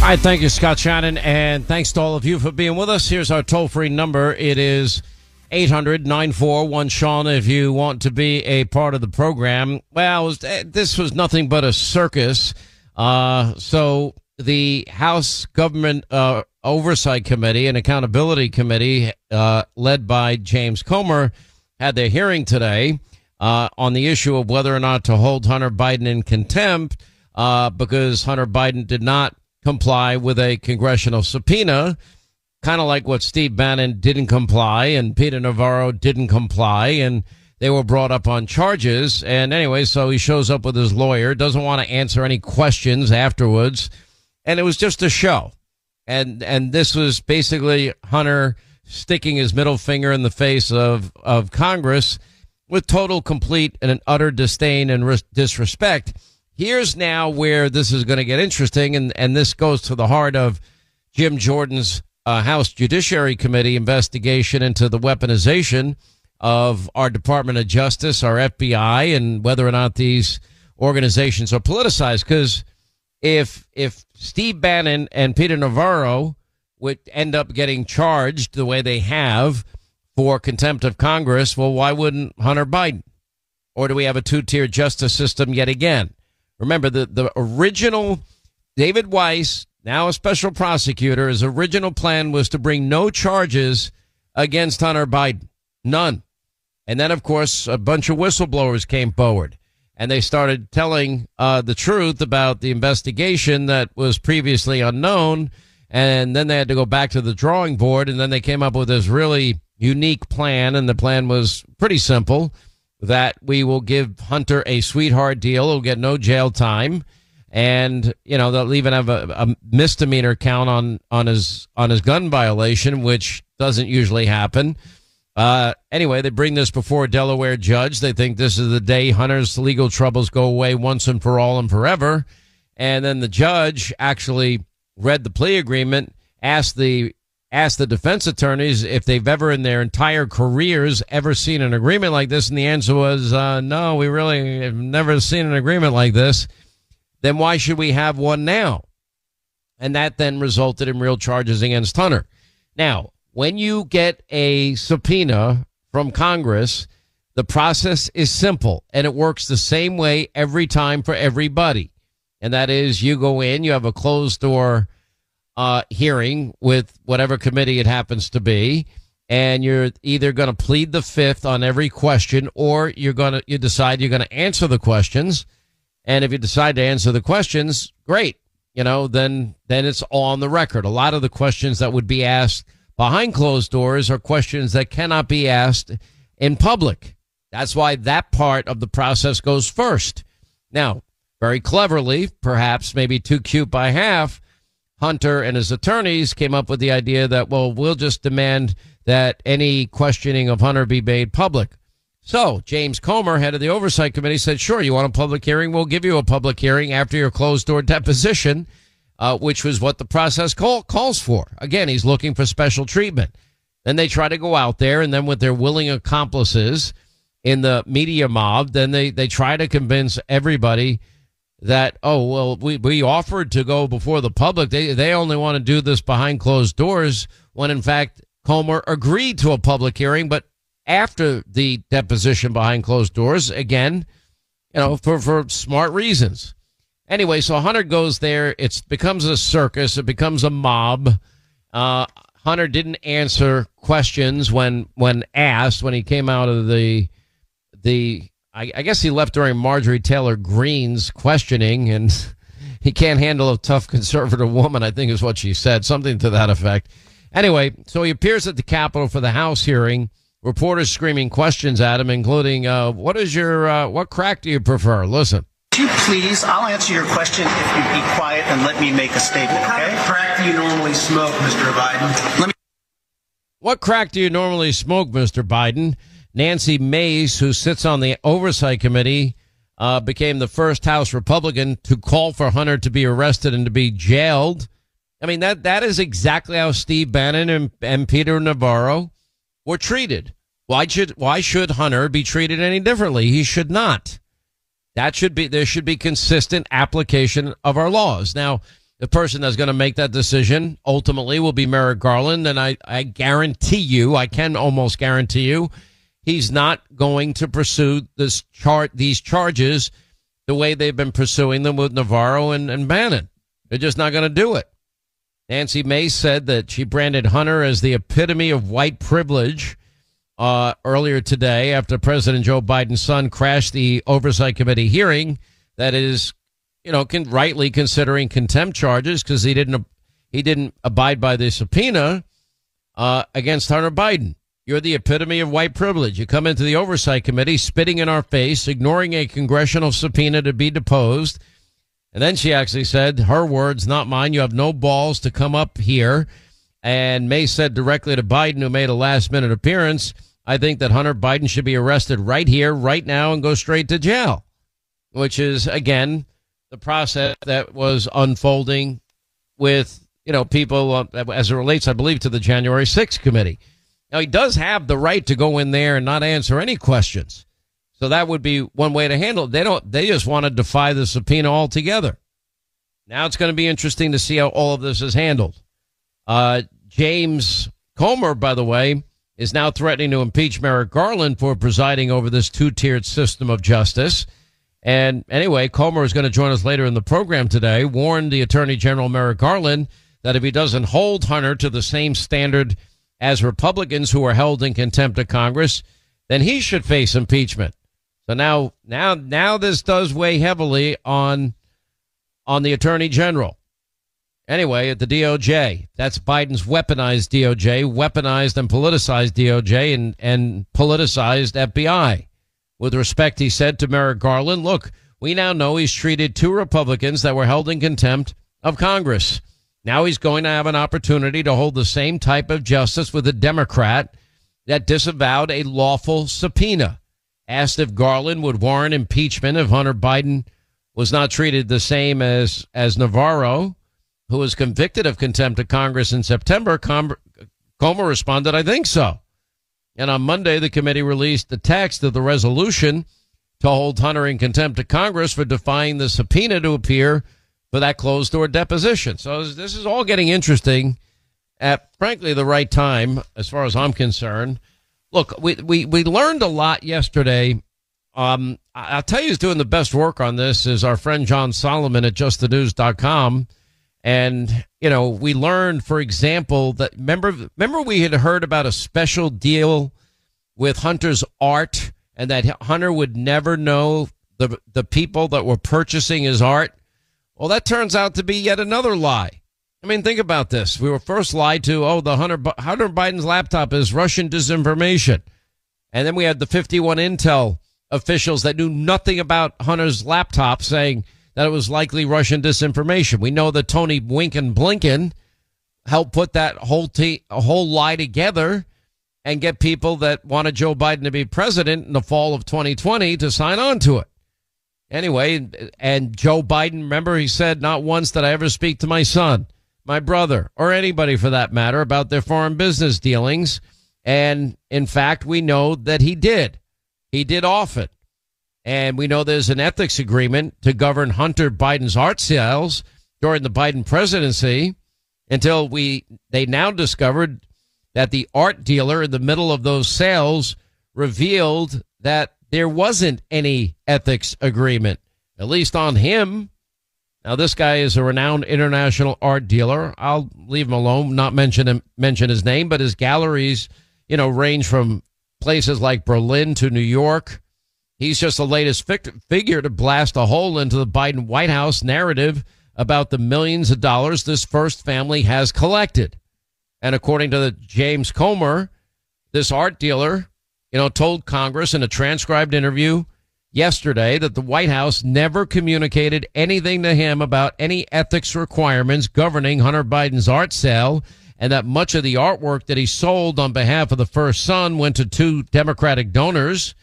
All right, thank you, Scott Shannon, and thanks to all of you for being with us. Here's our toll free number. It is 800 941 Sean if you want to be a part of the program. Well, eh, this was nothing but a circus. Uh, so the House Government uh, Oversight Committee and Accountability Committee, uh, led by James Comer, had their hearing today uh, on the issue of whether or not to hold Hunter Biden in contempt uh, because Hunter Biden did not comply with a congressional subpoena, kind of like what Steve Bannon didn't comply and Peter Navarro didn't comply, and they were brought up on charges. And anyway, so he shows up with his lawyer, doesn't want to answer any questions afterwards, and it was just a show. And and this was basically Hunter sticking his middle finger in the face of of Congress with total, complete, and an utter disdain and disrespect. Here's now where this is going to get interesting, and, and this goes to the heart of Jim Jordan's uh, House Judiciary Committee investigation into the weaponization of our Department of Justice, our FBI, and whether or not these organizations are politicized. Because if if Steve Bannon and Peter Navarro would end up getting charged the way they have for contempt of Congress, well, why wouldn't Hunter Biden? Or do we have a two tier justice system yet again? Remember, the, the original David Weiss, now a special prosecutor, his original plan was to bring no charges against Hunter Biden. None. And then, of course, a bunch of whistleblowers came forward and they started telling uh, the truth about the investigation that was previously unknown. And then they had to go back to the drawing board. And then they came up with this really unique plan. And the plan was pretty simple that we will give Hunter a sweetheart deal. He'll get no jail time. And, you know, they'll even have a, a misdemeanor count on, on his, on his gun violation, which doesn't usually happen. Uh, anyway, they bring this before a Delaware judge. They think this is the day Hunter's legal troubles go away once and for all and forever. And then the judge actually read the plea agreement, asked the asked the defense attorneys if they've ever in their entire careers ever seen an agreement like this, and the answer was uh, no, we really have never seen an agreement like this. Then why should we have one now? And that then resulted in real charges against Hunter. Now, when you get a subpoena from Congress, the process is simple and it works the same way every time for everybody. And that is you go in, you have a closed door uh, hearing with whatever committee it happens to be, and you're either going to plead the fifth on every question, or you're going to you decide you're going to answer the questions. And if you decide to answer the questions, great. You know, then then it's on the record. A lot of the questions that would be asked behind closed doors are questions that cannot be asked in public. That's why that part of the process goes first. Now, very cleverly, perhaps maybe too cute by half, Hunter and his attorneys came up with the idea that, well, we'll just demand that any questioning of Hunter be made public. So James Comer, head of the oversight committee, said, sure, you want a public hearing? We'll give you a public hearing after your closed door deposition, uh, which was what the process call, calls for. Again, he's looking for special treatment. Then they try to go out there and then with their willing accomplices in the media mob, then they, they try to convince everybody that oh well we, we offered to go before the public. They they only want to do this behind closed doors when in fact Comer agreed to a public hearing. But after the deposition behind closed doors again you know for for smart reasons. Anyway so Hunter goes there. It becomes a circus. It becomes a mob. Uh, Hunter didn't answer questions when when asked when he came out of the the I, I guess he left during Marjorie Taylor Greene's questioning, and he can't handle a tough conservative woman. I think is what she said, something to that effect. Anyway, so he appears at the Capitol for the House hearing. Reporters screaming questions at him, including, uh, "What is your uh, what crack do you prefer?" Listen. Would you please? I'll answer your question if you be quiet and let me make a statement. What okay? kind of crack do you normally smoke, Mr. Biden? Let me. What crack do you normally smoke, Mr. Biden? Nancy Mace, who sits on the Oversight Committee, uh, became the first House Republican to call for Hunter to be arrested and to be jailed. I mean, that, that is exactly how Steve Bannon and, and Peter Navarro were treated. Why should, why should Hunter be treated any differently? He should not. That should be, there should be consistent application of our laws. Now, the person that's going to make that decision ultimately will be Merrick Garland. And I, I guarantee you, I can almost guarantee you, he's not going to pursue this chart, these charges the way they've been pursuing them with Navarro and, and Bannon. They're just not going to do it. Nancy Mace said that she branded Hunter as the epitome of white privilege uh, earlier today after President Joe Biden's son crashed the Oversight Committee hearing that is, you know, can, rightly considering contempt charges because he didn't he didn't abide by the subpoena uh, against Hunter Biden. You're the epitome of white privilege. You come into the oversight committee spitting in our face, ignoring a congressional subpoena to be deposed. And then she actually said, her words, not mine, you have no balls to come up here. And Mace said directly to Biden, who made a last minute appearance, I think that Hunter Biden should be arrested right here, right now, and go straight to jail, which is, again, the process that was unfolding with, you know, people uh, as it relates, I believe, to the January 6th committee. Now, he does have the right to go in there and not answer any questions. So that would be one way to handle it. They don't, they just want to defy the subpoena altogether. Now it's going to be interesting to see how all of this is handled. Uh, James Comer, by the way, is now threatening to impeach Merrick Garland for presiding over this two tiered system of justice. And anyway, Comer is going to join us later in the program today, warned the Attorney General Merrick Garland that if he doesn't hold Hunter to the same standard as Republicans who are held in contempt of Congress, then he should face impeachment. So now, now, now this does weigh heavily on, on the attorney general. Anyway, at the DOJ, that's Biden's weaponized DOJ, weaponized and politicized DOJ and, and politicized FBI. With respect, he said to Merrick Garland, look, we now know he's treated two Republicans that were held in contempt of Congress. Now he's going to have an opportunity to hold the same type of justice with a Democrat that disavowed a lawful subpoena. Asked if Garland would warrant impeachment if Hunter Biden was not treated the same as, as Navarro, who was convicted of contempt of Congress in September, Com- Comer responded, I think so. And on Monday, the committee released the text of the resolution to hold Hunter in contempt of Congress for defying the subpoena to appear for that closed door deposition. So this is all getting interesting at frankly the right time, as far as I'm concerned. Look, we, we, we learned a lot yesterday. Um, I'll tell you who's doing the best work on this is our friend John Solomon at justthenews.com. And, you know, we learned, for example, that remember, remember we had heard about a special deal with Hunter's art and that Hunter would never know the, the people that were purchasing his art. Well, that turns out to be yet another lie. I mean, think about this. We were first lied to, oh, the Hunter, Hunter Biden's laptop is Russian disinformation. And then we had the 51 Intel officials that knew nothing about Hunter's laptop saying that it was likely Russian disinformation. We know that Tony Winkin Blinken helped put that whole te- whole lie together and get people that wanted Joe Biden to be president in the fall of 2020 to sign on to it. Anyway, and Joe Biden, remember, he said, not once did I ever speak to my son, my brother, or anybody for that matter about their foreign business dealings. And in fact, we know that he did. He did often. And we know there's an ethics agreement to govern Hunter Biden's art sales during the Biden presidency until we they now discovered that the art dealer in the middle of those sales revealed that there wasn't any ethics agreement, at least on him. Now, this guy is a renowned international art dealer. I'll leave him alone, not mention him, mention his name, but his galleries, you know, range from places like Berlin to New York. He's just the latest figure to blast a hole into the Biden White House narrative about the millions of dollars this first family has collected. And according to the James Comer, this art dealer you know, told Congress in a transcribed interview yesterday that the White House never communicated anything to him about any ethics requirements governing Hunter Biden's art sale and that much of the artwork that he sold on behalf of the first son went to two Democratic donors.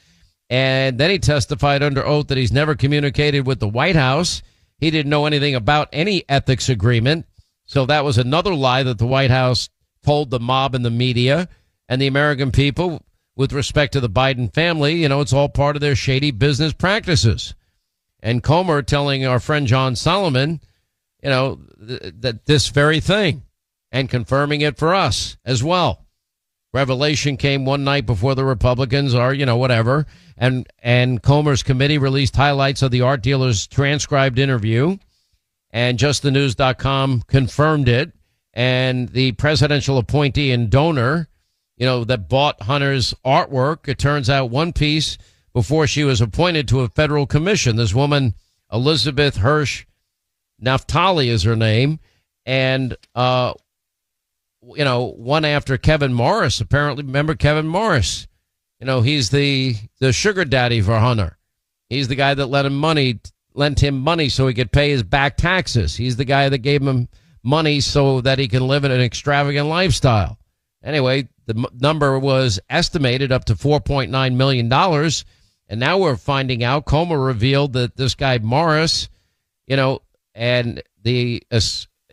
And then he testified under oath that he's never communicated with the White House. He didn't know anything about any ethics agreement. So that was another lie that the White House told the mob and the media and the American people with respect to the Biden family. You know, it's all part of their shady business practices. And Comer telling our friend John Solomon, you know, th- that this very thing and confirming it for us as well. Revelation came one night before the Republicans are, you know, whatever. And, and Comer's committee released highlights of the art dealer's transcribed interview. And justthenews.com confirmed it. And the presidential appointee and donor you know, that bought Hunter's artwork. It turns out one piece before she was appointed to a federal commission. This woman, Elizabeth Hirsch Naftali is her name. And, uh, you know, one after Kevin Morris, apparently, remember Kevin Morris? You know, he's the, the sugar daddy for Hunter. He's the guy that lent him money, lent him money so he could pay his back taxes. He's the guy that gave him money so that he can live in an extravagant lifestyle. Anyway, the number was estimated up to $4.9 million. And now we're finding out, Comer revealed that this guy Morris, you know, and the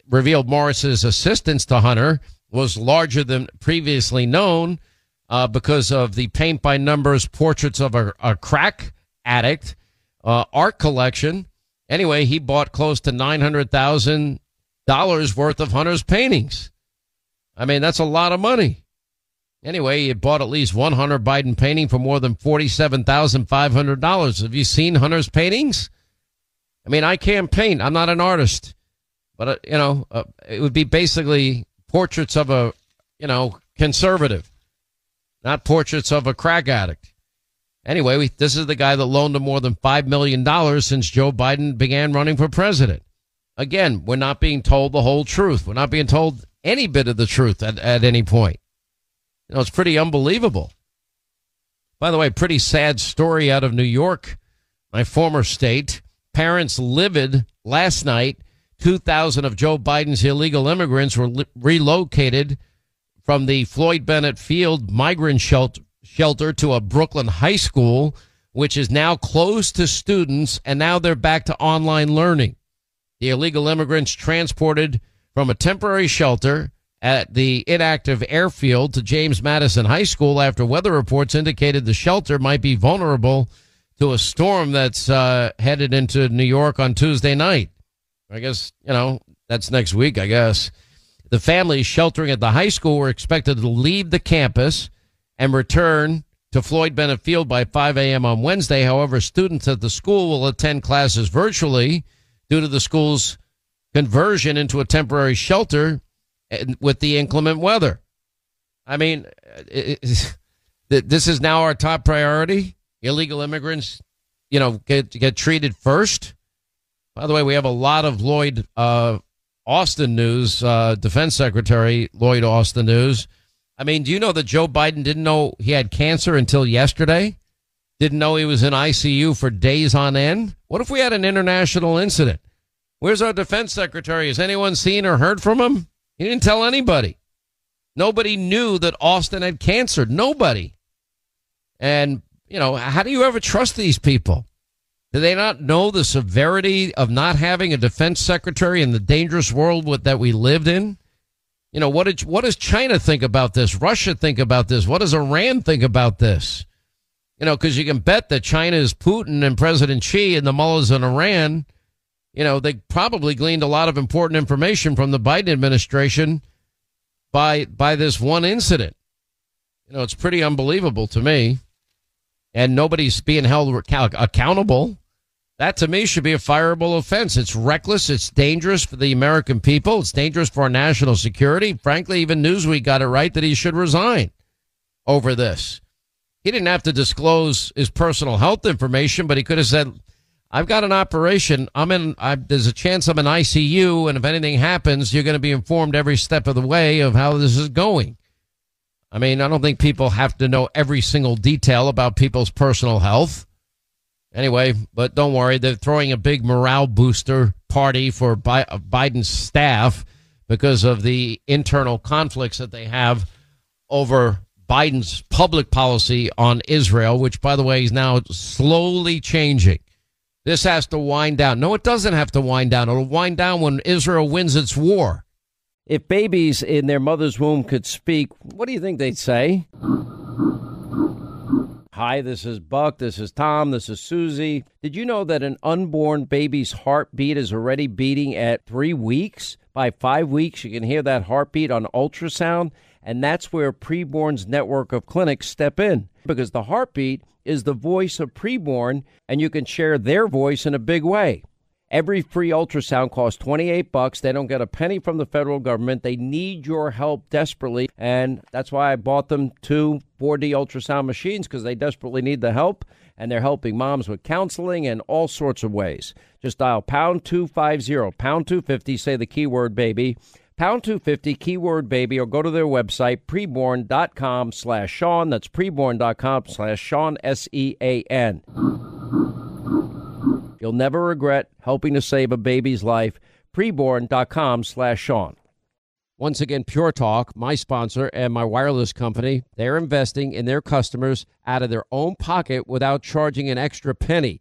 revealed Morris's assistance to Hunter was larger than previously known uh, because of the paint by numbers portraits of a, a crack addict uh, art collection. Anyway, he bought close to $900,000 worth of Hunter's paintings. I mean, that's a lot of money. Anyway, he bought at least one Hunter Biden painting for more than $47,500. Have you seen Hunter's paintings? I mean, I can't paint. I'm not an artist. But, uh, you know, uh, it would be basically portraits of a, you know, conservative, not portraits of a crack addict. Anyway, we, this is the guy that loaned him more than $5 million since Joe Biden began running for president. Again, we're not being told the whole truth. We're not being told any bit of the truth at, at any point. You know, it's pretty unbelievable. By the way, pretty sad story out of New York, my former state. Parents livid last night. 2,000 of Joe Biden's illegal immigrants were li- relocated from the Floyd Bennett Field migrant shelter, shelter to a Brooklyn high school, which is now closed to students, and now they're back to online learning. The illegal immigrants transported from a temporary shelter at the inactive airfield to James Madison High School after weather reports indicated the shelter might be vulnerable to a storm that's uh, headed into New York on Tuesday night. I guess, you know, that's next week, I guess. The families sheltering at the high school were expected to leave the campus and return to Floyd Bennett Field by 5 a.m. on Wednesday. However, students at the school will attend classes virtually due to the school's conversion into a temporary shelter with the inclement weather. I mean, this is now our top priority. Illegal immigrants, you know, get get treated first. By the way, we have a lot of Lloyd uh, Austin news, uh, Defense Secretary Lloyd Austin news. I mean, do you know that Joe Biden didn't know he had cancer until yesterday? Didn't know he was in ICU for days on end? What if we had an international incident? Where's our defense secretary? Has anyone seen or heard from him? He didn't tell anybody. Nobody knew that Austin had cancer. Nobody. And, you know, how do you ever trust these people? Do they not know the severity of not having a defense secretary in the dangerous world that we lived in? You know, what, did, what does China think about this? Russia think about this? What does Iran think about this? You know, because you can bet that China is Putin and President Xi and the mullahs in Iran, you know, they probably gleaned a lot of important information from the Biden administration by by this one incident. You know, it's pretty unbelievable to me. And nobody's being held accountable. That to me should be a fireable offense. It's reckless. It's dangerous for the American people. It's dangerous for our national security. Frankly, even Newsweek got it right that he should resign over this. He didn't have to disclose his personal health information, but he could have said, I've got an operation. I'm in, I, there's a chance I'm in ICU. And if anything happens, you're going to be informed every step of the way of how this is going. I mean, I don't think people have to know every single detail about people's personal health. Anyway, but don't worry, they're throwing a big morale booster party for uh, Biden's staff because of the internal conflicts that they have over Biden's public policy on Israel, which, by the way, is now slowly changing. This has to wind down. No, it doesn't have to wind down. It'll wind down when Israel wins its war. If babies in their mother's womb could speak, what do you think they'd say? Hi, this is Buck. This is Tom. This is Susie. Did you know that an unborn baby's heartbeat is already beating at three weeks? By five weeks, you can hear that heartbeat on ultrasound. And that's where Preborn's network of clinics step in because the heartbeat is the voice of preborn, and you can share their voice in a big way. Every free ultrasound costs 28 bucks. They don't get a penny from the federal government. They need your help desperately, and that's why I bought them two 4D ultrasound machines because they desperately need the help, and they're helping moms with counseling and all sorts of ways. Just dial pound 250, pound 250, say the keyword baby, pound 250, keyword baby, or go to their website, preborn.com slash Sean. That's preborn.com slash Sean, S-E-A-N. You'll never regret helping to save a baby's life. Preborn.com slash Sean. Once again, Pure Talk, my sponsor and my wireless company, they're investing in their customers out of their own pocket without charging an extra penny.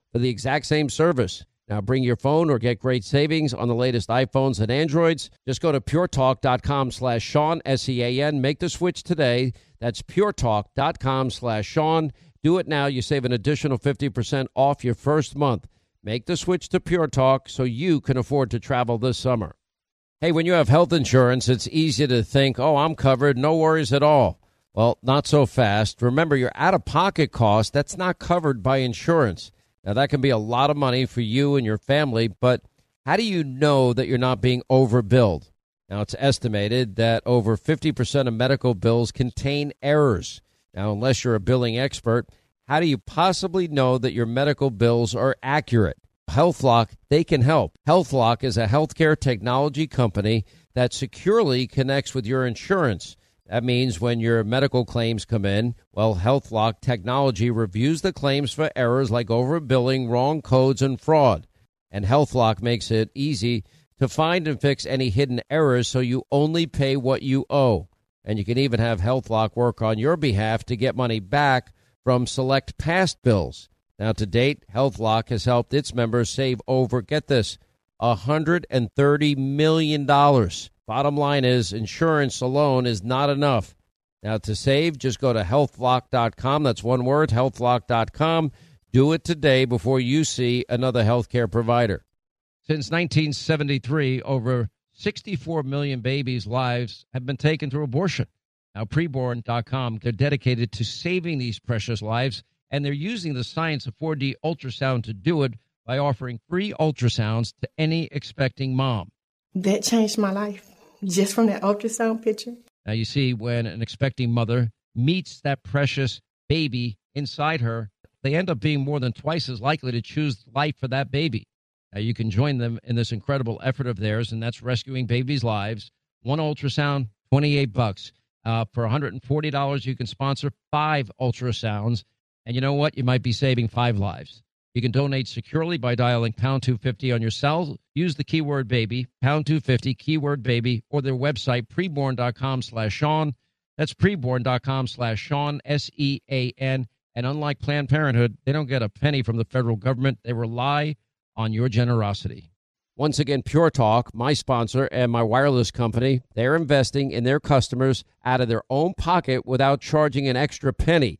for the exact same service. Now bring your phone or get great savings on the latest iPhones and Androids. Just go to puretalk.com slash Sean, S-E-A-N. Make the switch today. That's puretalk.com slash Sean. Do it now. You save an additional 50% off your first month. Make the switch to Pure Talk so you can afford to travel this summer. Hey, when you have health insurance, it's easy to think, oh, I'm covered, no worries at all. Well, not so fast. Remember, your out of pocket cost, that's not covered by insurance. Now, that can be a lot of money for you and your family, but how do you know that you're not being overbilled? Now, it's estimated that over 50% of medical bills contain errors. Now, unless you're a billing expert, how do you possibly know that your medical bills are accurate? HealthLock, they can help. HealthLock is a healthcare technology company that securely connects with your insurance. That means when your medical claims come in, well, HealthLock technology reviews the claims for errors like overbilling, wrong codes, and fraud. And HealthLock makes it easy to find and fix any hidden errors so you only pay what you owe. And you can even have HealthLock work on your behalf to get money back from select past bills. Now, to date, HealthLock has helped its members save over, get this, $130 million. Bottom line is, insurance alone is not enough. Now, to save, just go to healthlock.com. That's one word, healthlock.com. Do it today before you see another healthcare provider. Since 1973, over 64 million babies' lives have been taken through abortion. Now, preborn.com, they're dedicated to saving these precious lives And they're using the science of 4D ultrasound to do it by offering free ultrasounds to any expecting mom. That changed my life just from that ultrasound picture. Now, you see, when an expecting mother meets that precious baby inside her, they end up being more than twice as likely to choose life for that baby. Now, you can join them in this incredible effort of theirs, and that's rescuing babies' lives. One ultrasound, 28 bucks. Uh, for $140, you can sponsor five ultrasounds. And you know what? You might be saving five lives. You can donate securely by dialing pound 250 on your cell. Use the keyword baby, pound 250, keyword baby, or their website, preborn.com slash Sean. That's preborn.com slash Sean, S E A N. And unlike Planned Parenthood, they don't get a penny from the federal government. They rely on your generosity. Once again, Pure Talk, my sponsor and my wireless company, they're investing in their customers out of their own pocket without charging an extra penny.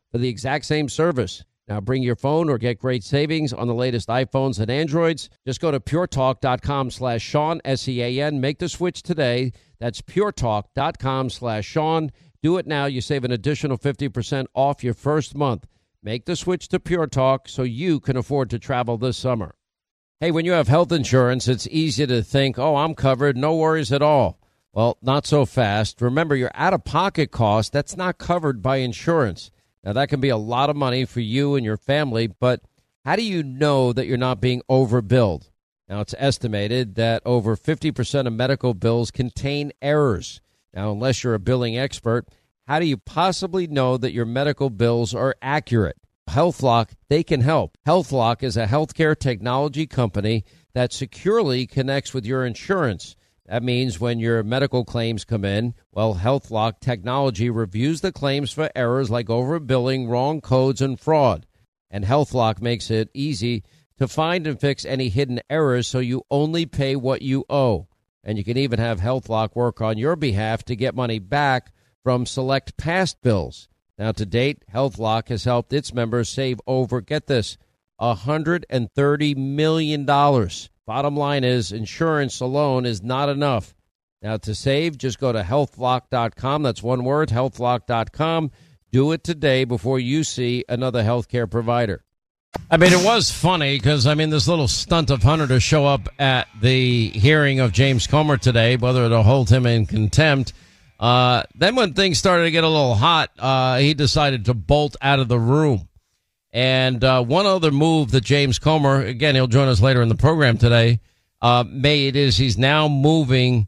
for the exact same service. Now bring your phone or get great savings on the latest iPhones and Androids. Just go to puretalk.com slash Sean, S-E-A-N. Make the switch today. That's puretalk.com slash Sean. Do it now. You save an additional 50% off your first month. Make the switch to Pure Talk so you can afford to travel this summer. Hey, when you have health insurance, it's easy to think, oh, I'm covered, no worries at all. Well, not so fast. Remember, your out of pocket cost, that's not covered by insurance. Now, that can be a lot of money for you and your family, but how do you know that you're not being overbilled? Now, it's estimated that over 50% of medical bills contain errors. Now, unless you're a billing expert, how do you possibly know that your medical bills are accurate? HealthLock, they can help. HealthLock is a healthcare technology company that securely connects with your insurance. That means when your medical claims come in, well, HealthLock technology reviews the claims for errors like overbilling, wrong codes, and fraud. And HealthLock makes it easy to find and fix any hidden errors so you only pay what you owe. And you can even have HealthLock work on your behalf to get money back from select past bills. Now, to date, HealthLock has helped its members save over, get this, $130 million. Bottom line is, insurance alone is not enough. Now, to save, just go to healthlock.com. That's one word, healthlock.com. Do it today before you see another healthcare provider. I mean, it was funny because, I mean, this little stunt of Hunter to show up at the hearing of James Comer today, whether to hold him in contempt. Uh, then when things started to get a little hot, uh, he decided to bolt out of the room. And uh, one other move that James Comer, again, he'll join us later in the program today, uh, made is he's now moving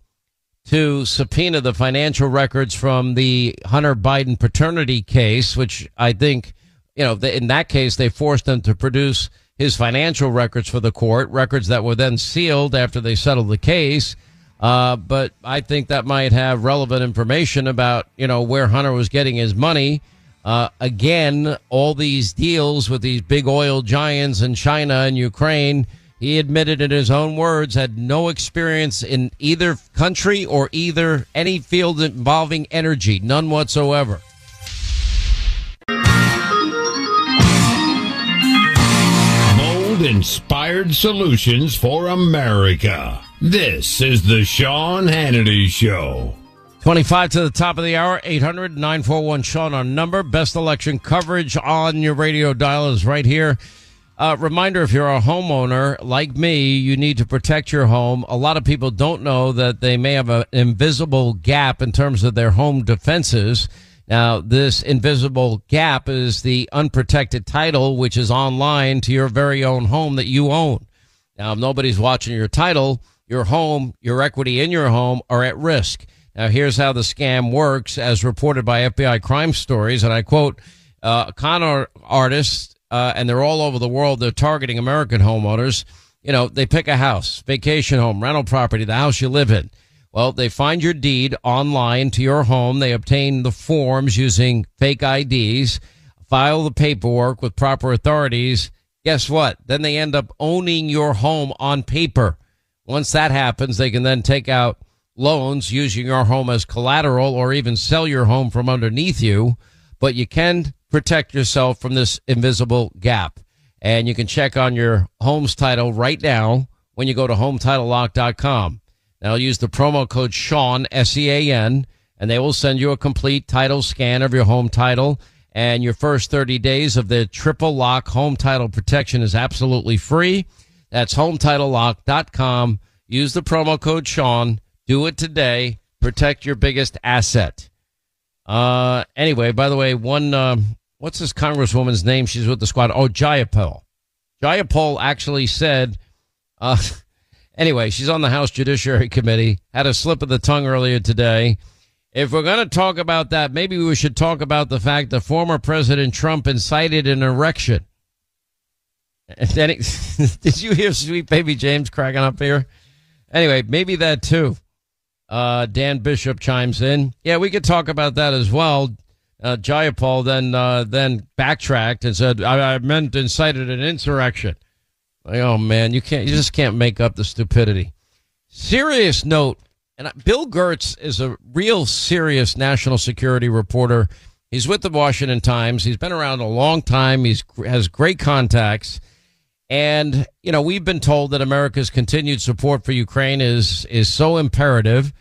to subpoena the financial records from the Hunter Biden paternity case, which I think, you know, in that case, they forced him to produce his financial records for the court, records that were then sealed after they settled the case. Uh, but I think that might have relevant information about, you know, where Hunter was getting his money. Uh, again, all these deals with these big oil giants in China and Ukraine, he admitted in his own words, had no experience in either country or either any field involving energy, none whatsoever. Mold inspired solutions for America. This is the Sean Hannity Show. 25 to the top of the hour, 800 941 Sean, our number. Best election coverage on your radio dial is right here. Uh, reminder if you're a homeowner like me, you need to protect your home. A lot of people don't know that they may have an invisible gap in terms of their home defenses. Now, this invisible gap is the unprotected title, which is online to your very own home that you own. Now, if nobody's watching your title, your home, your equity in your home are at risk. Now, here's how the scam works, as reported by FBI crime stories. And I quote, uh, con artists, uh, and they're all over the world, they're targeting American homeowners. You know, they pick a house, vacation home, rental property, the house you live in. Well, they find your deed online to your home. They obtain the forms using fake IDs file the paperwork with proper authorities, guess what? Then they end up owning your home on paper. Once that happens, they can then take out loans using your home as collateral or even sell your home from underneath you. But you can protect yourself from this invisible gap. And you can check on your home's title right now when you go to hometitlelock.com. Now use the promo code Sean, S-E-A-N, and they will send you a complete title scan of your home title. And your first 30 days of the triple lock home title protection is absolutely free. That's hometitlelock.com. Use the promo code Sean. Do it today. Protect your biggest asset. Uh, anyway, by the way, one, um, what's this congresswoman's name? She's with the squad. Oh, Jayapal. Jayapal actually said, uh, anyway, she's on the House Judiciary Committee, had a slip of the tongue earlier today. If we're going to talk about that, maybe we should talk about the fact that former President Trump incited an erection. And then it, did you hear sweet baby James cracking up here? Anyway, maybe that too. Uh, Dan Bishop chimes in. Yeah, we could talk about that as well. Uh, Jayapal then uh, then backtracked and said, I, I meant incited an insurrection. Like, oh man, you can't, you just can't make up the stupidity. Serious note, and Bill Gertz is a real serious national security reporter. He's with the Washington Times. He's been around a long time. He's has great contacts. And, you know, we've been told that America's continued support for Ukraine is is so imperative.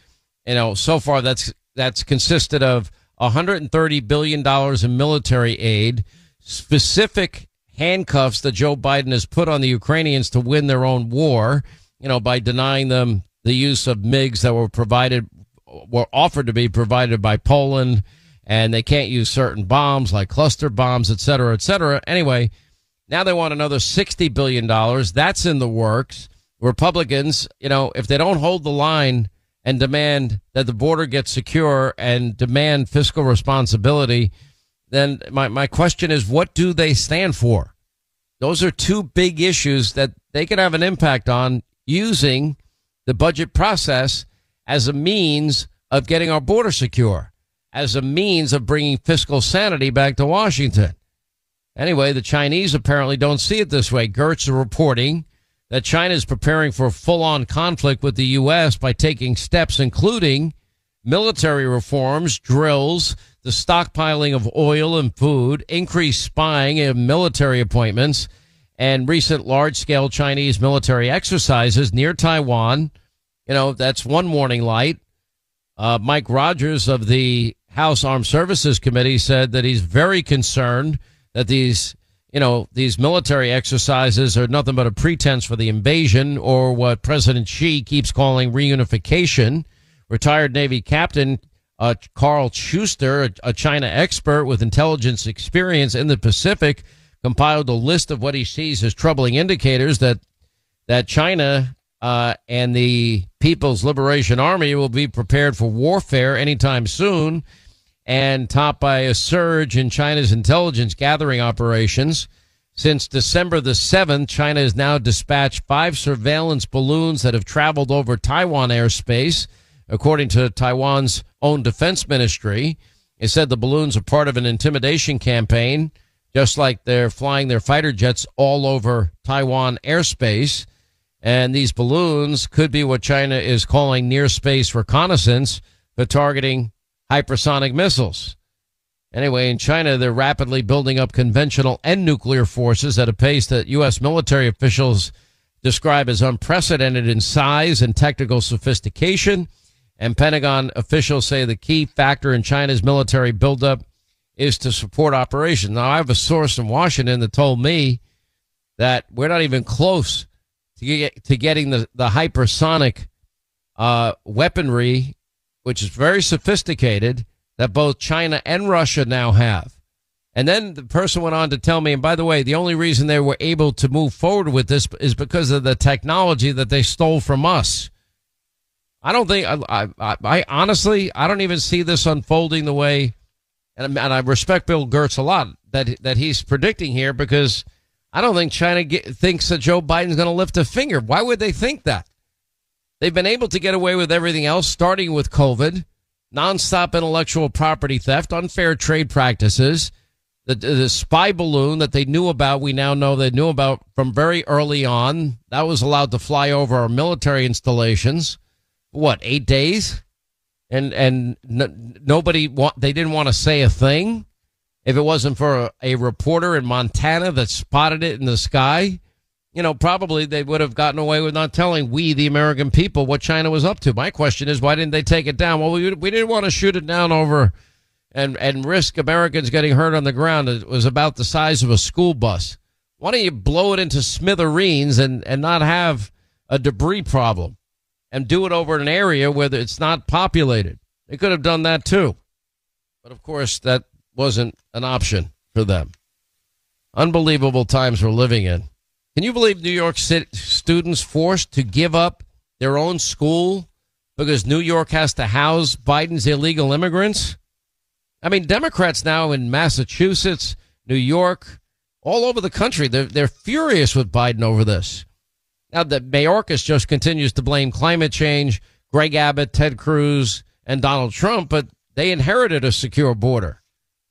You know, so far that's that's consisted of 130 billion dollars in military aid, specific handcuffs that Joe Biden has put on the Ukrainians to win their own war, you know, by denying them the use of MiGs that were provided were offered to be provided by Poland and they can't use certain bombs like cluster bombs, et cetera, et cetera. Anyway, now they want another $60 billion. That's in the works. Republicans, you know, if they don't hold the line and demand that the border gets secure and demand fiscal responsibility, then my, my question is, what do they stand for? Those are two big issues that they could have an impact on using the budget process as a means of getting our border secure, as a means of bringing fiscal sanity back to Washington. Anyway, the Chinese apparently don't see it this way. Gertz is reporting that China is preparing for full on conflict with the U.S. by taking steps including military reforms, drills, the stockpiling of oil and food, increased spying and military appointments, and recent large scale Chinese military exercises near Taiwan. You know, that's one warning light. Uh, Mike Rogers of the House Armed Services Committee said that he's very concerned that these, you know, these military exercises are nothing but a pretense for the invasion or what President Xi keeps calling reunification. Retired Navy Captain uh, Carl Schuster, a, a China expert with intelligence experience in the Pacific, compiled a list of what he sees as troubling indicators that that China uh, and the People's Liberation Army will be prepared for warfare anytime soon and topped by a surge in China's intelligence gathering operations. Since December the 7th, China has now dispatched five surveillance balloons that have traveled over Taiwan airspace, according to Taiwan's own defense ministry. It said the balloons are part of an intimidation campaign, just like they're flying their fighter jets all over Taiwan airspace. And these balloons could be what China is calling near space reconnaissance for targeting hypersonic missiles. Anyway, in China, they're rapidly building up conventional and nuclear forces at a pace that U.S. military officials describe as unprecedented in size and technical sophistication. And Pentagon officials say the key factor in China's military buildup is to support operations. Now, I have a source in Washington that told me that we're not even close to, get, to getting the, the hypersonic uh, weaponry which is very sophisticated, that both China and Russia now have. And then the person went on to tell me, and by the way, the only reason they were able to move forward with this is because of the technology that they stole from us. I don't think, I, I, I honestly, I don't even see this unfolding the way, and, and I respect Bill Gertz a lot that that he's predicting here because I don't think China get, thinks that Joe Biden's going to lift a finger. Why would they think that? They've been able to get away with everything else, starting with COVID, nonstop intellectual property theft, unfair trade practices, the the, spy balloon that they knew about, we now know they knew about from very early on. That was allowed to fly over our military installations. What eight days? And and n- nobody want they didn't want to say a thing if it wasn't for a, a reporter in Montana that spotted it in the sky. You know, probably they would have gotten away with not telling we, the American people, what China was up to. My question is, why didn't they take it down? Well, we, we didn't want to shoot it down over and and risk Americans getting hurt on the ground. It was about the size of a school bus. Why don't you blow it into smithereens and and not have a debris problem, and do it over an area where it's not populated? They could have done that too, but of course that wasn't an option for them. Unbelievable times we're living in. Can you believe New York City students forced to give up their own school because New York has to house Biden's illegal immigrants? I mean, Democrats now in Massachusetts, New York, all over the country, they're, they're furious with Biden over this. Now that Mayorkas just continues to blame climate change, Greg Abbott, Ted Cruz, and Donald Trump, but they inherited a secure border.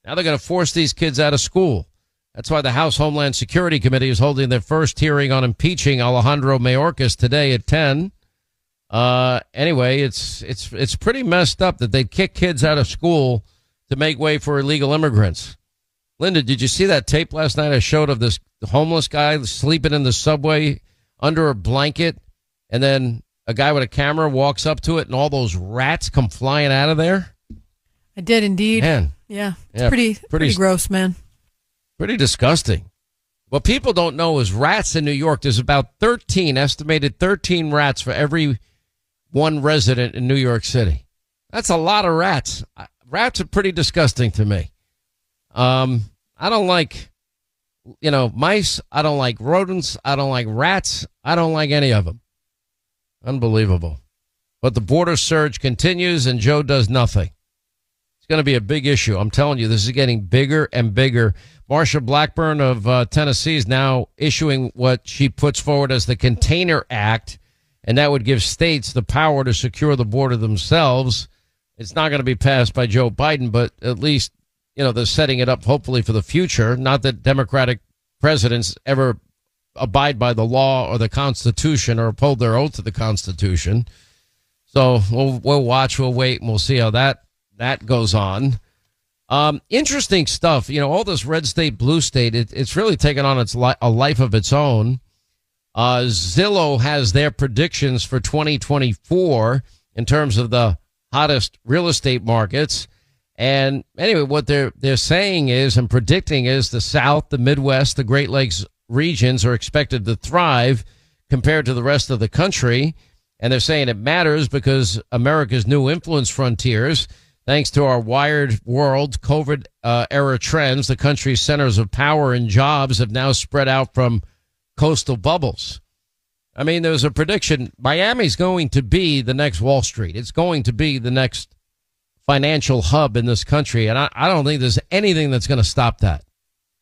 Now they're going to force these kids out of school. That's why the House Homeland Security Committee is holding their first hearing on impeaching Alejandro Mayorkas today at 10. Uh, anyway, it's, it's, it's pretty messed up that they kick kids out of school to make way for illegal immigrants. Linda, did you see that tape last night I showed of this homeless guy sleeping in the subway under a blanket and then a guy with a camera walks up to it and all those rats come flying out of there? I did indeed. Man. Yeah. It's Yeah, pretty, pretty- pretty gross, man. Pretty disgusting. What people don't know is rats in New York, there's about 13, estimated 13 rats for every one resident in New York City. That's a lot of rats. Rats are pretty disgusting to me. Um, I don't like, you know, mice. I don't like rodents. I don't like rats. I don't like any of them. Unbelievable. But the border surge continues and Joe does nothing. It's going to be a big issue. I'm telling you, this is getting bigger and bigger. Marsha Blackburn of uh, Tennessee is now issuing what she puts forward as the Container Act, and that would give states the power to secure the border themselves. It's not going to be passed by Joe Biden, but at least, you know, they're setting it up hopefully for the future. Not that Democratic presidents ever abide by the law or the Constitution or uphold their oath to the Constitution. So we'll we'll watch, we'll wait, and we'll see how that that goes on. Um, interesting stuff. You know, all this red state, blue state. It, it's really taken on its li- a life of its own. Uh, Zillow has their predictions for 2024 in terms of the hottest real estate markets. And anyway, what they're they're saying is and predicting is the South, the Midwest, the Great Lakes regions are expected to thrive compared to the rest of the country. And they're saying it matters because America's new influence frontiers, thanks to our wired world COVID uh, era trends, the country's centers of power and jobs have now spread out from coastal bubbles. I mean, there's a prediction Miami's going to be the next Wall Street. It's going to be the next financial hub in this country. And I, I don't think there's anything that's going to stop that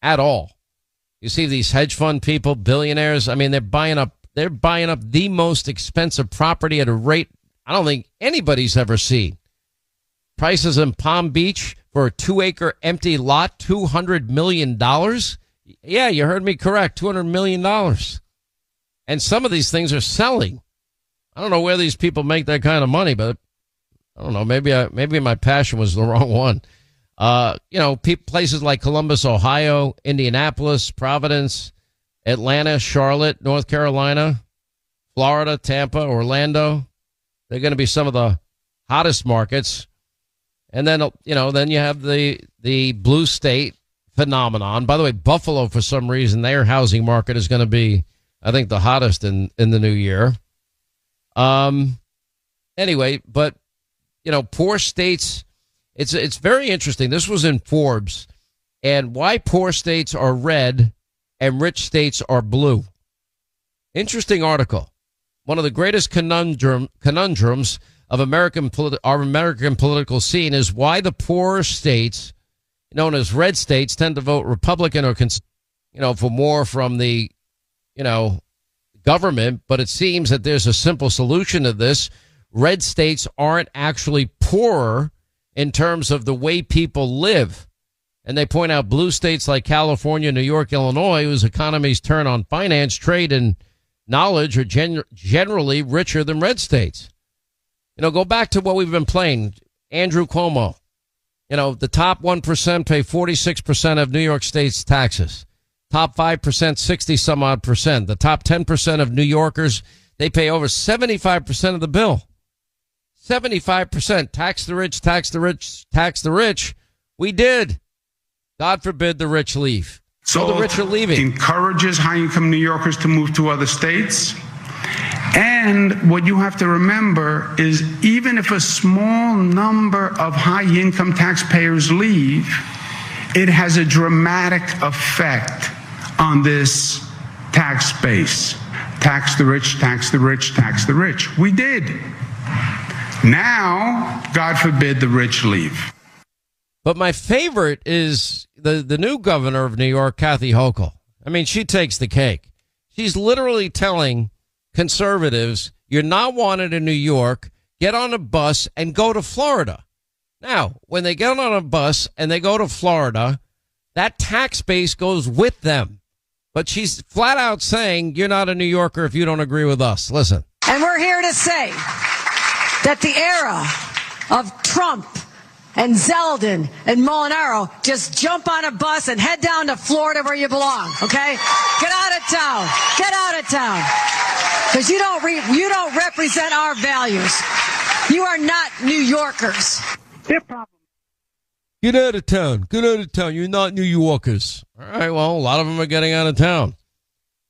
at all. You see these hedge fund people, billionaires. I mean, they're buying up, they're buying up the most expensive property at a rate I don't think anybody's ever seen. Prices in Palm Beach for a two acre empty lot, $200 million. Yeah, you heard me correct. $200 million. And some of these things are selling. I don't know where these people make that kind of money, but I don't know. Maybe I, maybe my passion was the wrong one. Uh, you know, pe- places like Columbus, Ohio, Indianapolis, Providence, Atlanta, Charlotte, North Carolina, Florida, Tampa, Orlando. They're going to be some of the hottest markets. And then, you know, then you have the, the blue state phenomenon. By the way, Buffalo, for some reason, their housing market is going to be, I think, the hottest in, in the new year. Um, anyway, but, you know, poor states, it's, it's very interesting. This was in Forbes and why poor states are red and rich states are blue. Interesting article. One of the greatest conundrum, conundrums of American our American political scene is why the poorer states, known as red states, tend to vote Republican or cons- you know for more from the you know government. But it seems that there's a simple solution to this. Red states aren't actually poorer in terms of the way people live. And they point out blue states like California, New York, Illinois, whose economies turn on finance, trade, and knowledge are gen- generally richer than red states. You know, go back to what we've been playing. Andrew Cuomo. You know, the top 1% pay 46% of New York State's taxes. Top 5%, 60 some odd percent. The top 10% of New Yorkers, they pay over 75% of the bill. 75% tax the rich, tax the rich, tax the rich. We did. God forbid the rich leave. So well, the rich are leaving. Encourages high income New Yorkers to move to other states. And what you have to remember is even if a small number of high income taxpayers leave, it has a dramatic effect on this tax base. Tax the rich, tax the rich, tax the rich. We did. Now, God forbid the rich leave. But my favorite is the, the new governor of New York, Kathy Hochul. I mean, she takes the cake. She's literally telling conservatives, you're not wanted in New York, get on a bus and go to Florida. Now, when they get on a bus and they go to Florida, that tax base goes with them. But she's flat out saying you're not a New Yorker if you don't agree with us. Listen. And we're here to say that the era of Trump and Zeldin and Molinaro just jump on a bus and head down to Florida where you belong, okay? Get out of town. Get out of town. Because you don't re- you don't represent our values. You are not New Yorkers. Get out of town. Get out of town. You're not New Yorkers. All right. Well, a lot of them are getting out of town.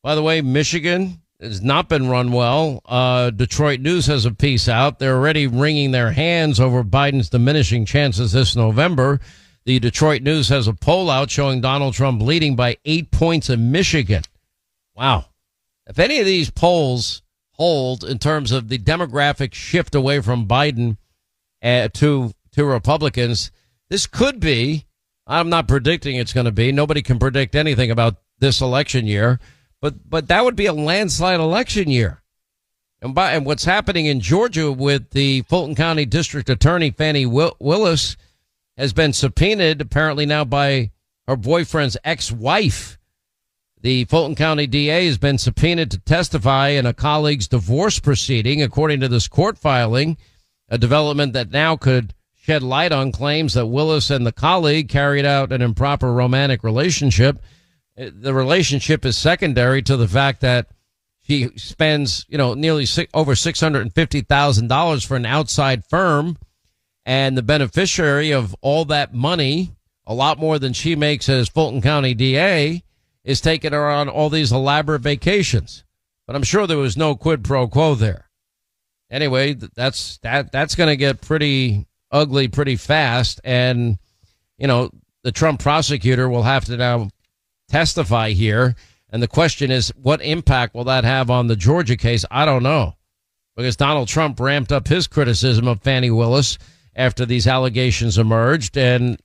By the way, Michigan has not been run well. Uh, Detroit News has a piece out. They're already wringing their hands over Biden's diminishing chances this November. The Detroit News has a poll out showing Donald Trump leading by eight points in Michigan. Wow. If any of these polls hold in terms of the demographic shift away from Biden uh, to to Republicans, this could be. I'm not predicting it's going to be. Nobody can predict anything about this election year but but that would be a landslide election year. And by and what's happening in Georgia with the Fulton County District Attorney Fani Willis has been subpoenaed apparently now by her boyfriend's ex-wife. The Fulton County DA has been subpoenaed to testify in a colleague's divorce proceeding, according to this court filing, a development that now could shed light on claims that Willis and the colleague carried out an improper romantic relationship the relationship is secondary to the fact that she spends, you know, nearly six, over six hundred and fifty thousand dollars for an outside firm, and the beneficiary of all that money, a lot more than she makes as Fulton County DA, is taking her on all these elaborate vacations. But I'm sure there was no quid pro quo there. Anyway, that's that that's going to get pretty ugly pretty fast, and you know the Trump prosecutor will have to now testify here. And the question is, what impact will that have on the Georgia case? I don't know. Because Donald Trump ramped up his criticism of Fani Willis after these allegations emerged. And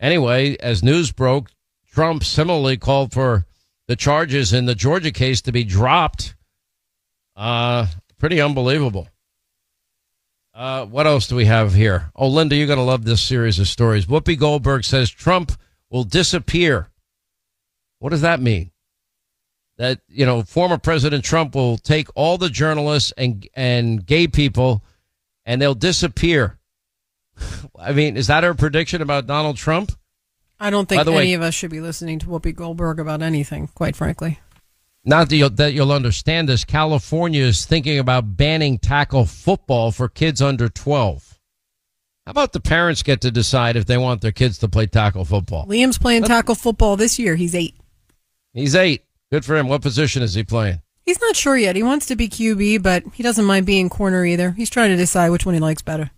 anyway, as news broke, Trump similarly called for the charges in the Georgia case to be dropped. Uh, pretty unbelievable. Uh, what else do we have here? Oh, Linda, you're going to love this series of stories. Whoopi Goldberg says Trump will disappear what does that mean? That, you know, former President Trump will take all the journalists and, and gay people and they'll disappear. I mean, is that her prediction about Donald Trump? I don't think any way, of us should be listening to Whoopi Goldberg about anything, quite frankly. Not that you'll, that you'll understand this. California is thinking about banning tackle football for kids under 12. How about the parents get to decide if they want their kids to play tackle football? Liam's playing tackle football this year. He's eight. He's eight. Good for him. What position is he playing? He's not sure yet. He wants to be QB, but he doesn't mind being corner either. He's trying to decide which one he likes better.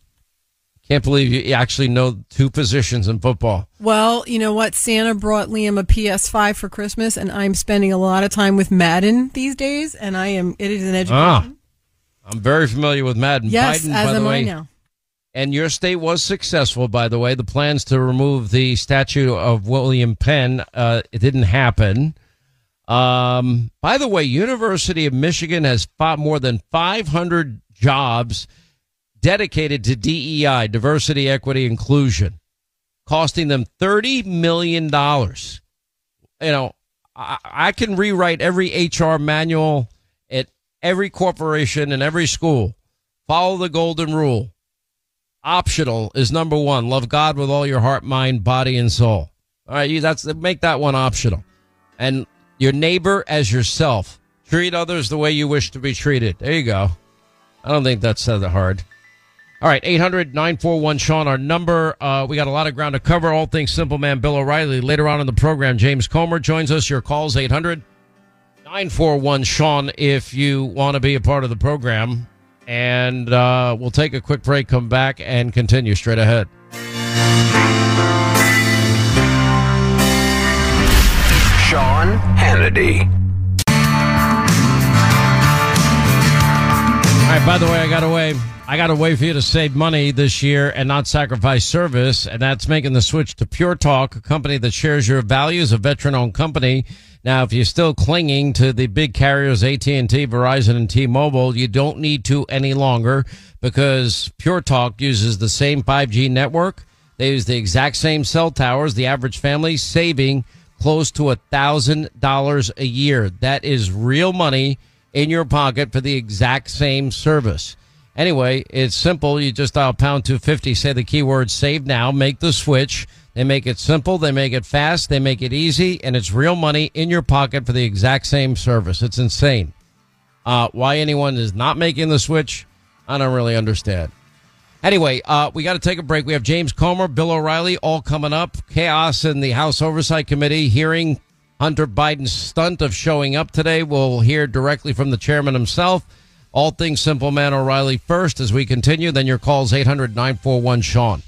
Can't believe you actually know two positions in football. Well, you know what? Santa brought Liam a PS5 for Christmas, and I'm spending a lot of time with Madden these days, and I am. It is an education. Ah, I'm very familiar with Madden. Yes, Biden, as by am the way, I now. And your state was successful, by the way. The plans to remove the statue of William Penn, uh, it didn't happen. Um, by the way, University of Michigan has fought more than 500 jobs dedicated to DEI, diversity, equity, inclusion. costing them $30 million. You know, I, I can rewrite every HR manual at every corporation and every school. Follow the golden rule. Optional is number one. Love God with all your heart, mind, body, and soul. All right, you that's make that one optional. And your neighbor as yourself. Treat others the way you wish to be treated. There you go. I don't think that's that hard. All right, 800 941 Sean, our number. Uh, we got a lot of ground to cover. All things Simple Man, Bill O'Reilly. Later on in the program, James Comer joins us. Your calls 800 941 Sean if you want to be a part of the program. And uh, we'll take a quick break, come back, and continue straight ahead. Sean Hannity. All right, by the way, I got a way. I got a way for you to save money this year and not sacrifice service, and that's making the switch to Pure Talk, a company that shares your values, a veteran-owned company. Now, if you're still clinging to the big carriers AT&T, Verizon, and T-Mobile, you don't need to any longer because Pure Talk uses the same 5G network. They use the exact same cell towers. The average family saving close to a thousand dollars a year. That is real money in your pocket for the exact same service. Anyway, it's simple. You just dial pound 250, say the keyword save now, make the switch. They make it simple, they make it fast, they make it easy, and it's real money in your pocket for the exact same service. It's insane. Uh, why anyone is not making the switch, I don't really understand. Anyway, uh, we got to take a break. We have James Comer, Bill O'Reilly, all coming up. Chaos in the House Oversight Committee hearing Hunter Biden's stunt of showing up today. We'll hear directly from the chairman himself. All things Simple Man O'Reilly first as we continue. Then your calls 800 941 Sean.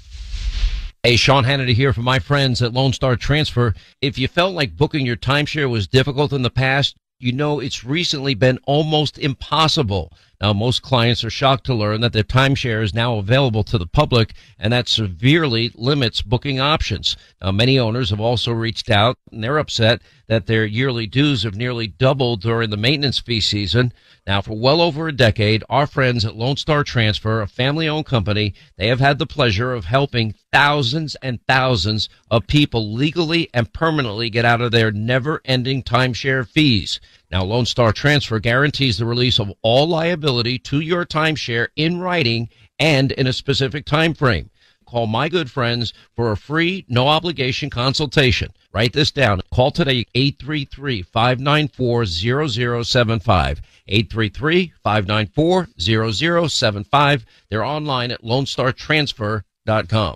Hey, Sean Hannity here from my friends at Lone Star Transfer. If you felt like booking your timeshare was difficult in the past, you know it's recently been almost impossible. Now, most clients are shocked to learn that their timeshare is now available to the public, and that severely limits booking options. Now, many owners have also reached out, and they're upset that their yearly dues have nearly doubled during the maintenance fee season. Now, for well over a decade, our friends at Lone Star Transfer, a family owned company, they have had the pleasure of helping thousands and thousands of people legally and permanently get out of their never ending timeshare fees. Now, Lone Star Transfer guarantees the release of all liability to your timeshare in writing and in a specific time frame. Call my good friends for a free, no obligation consultation. Write this down. Call today 833-594-0075. 833-594-0075. They're online at lonestartransfer.com.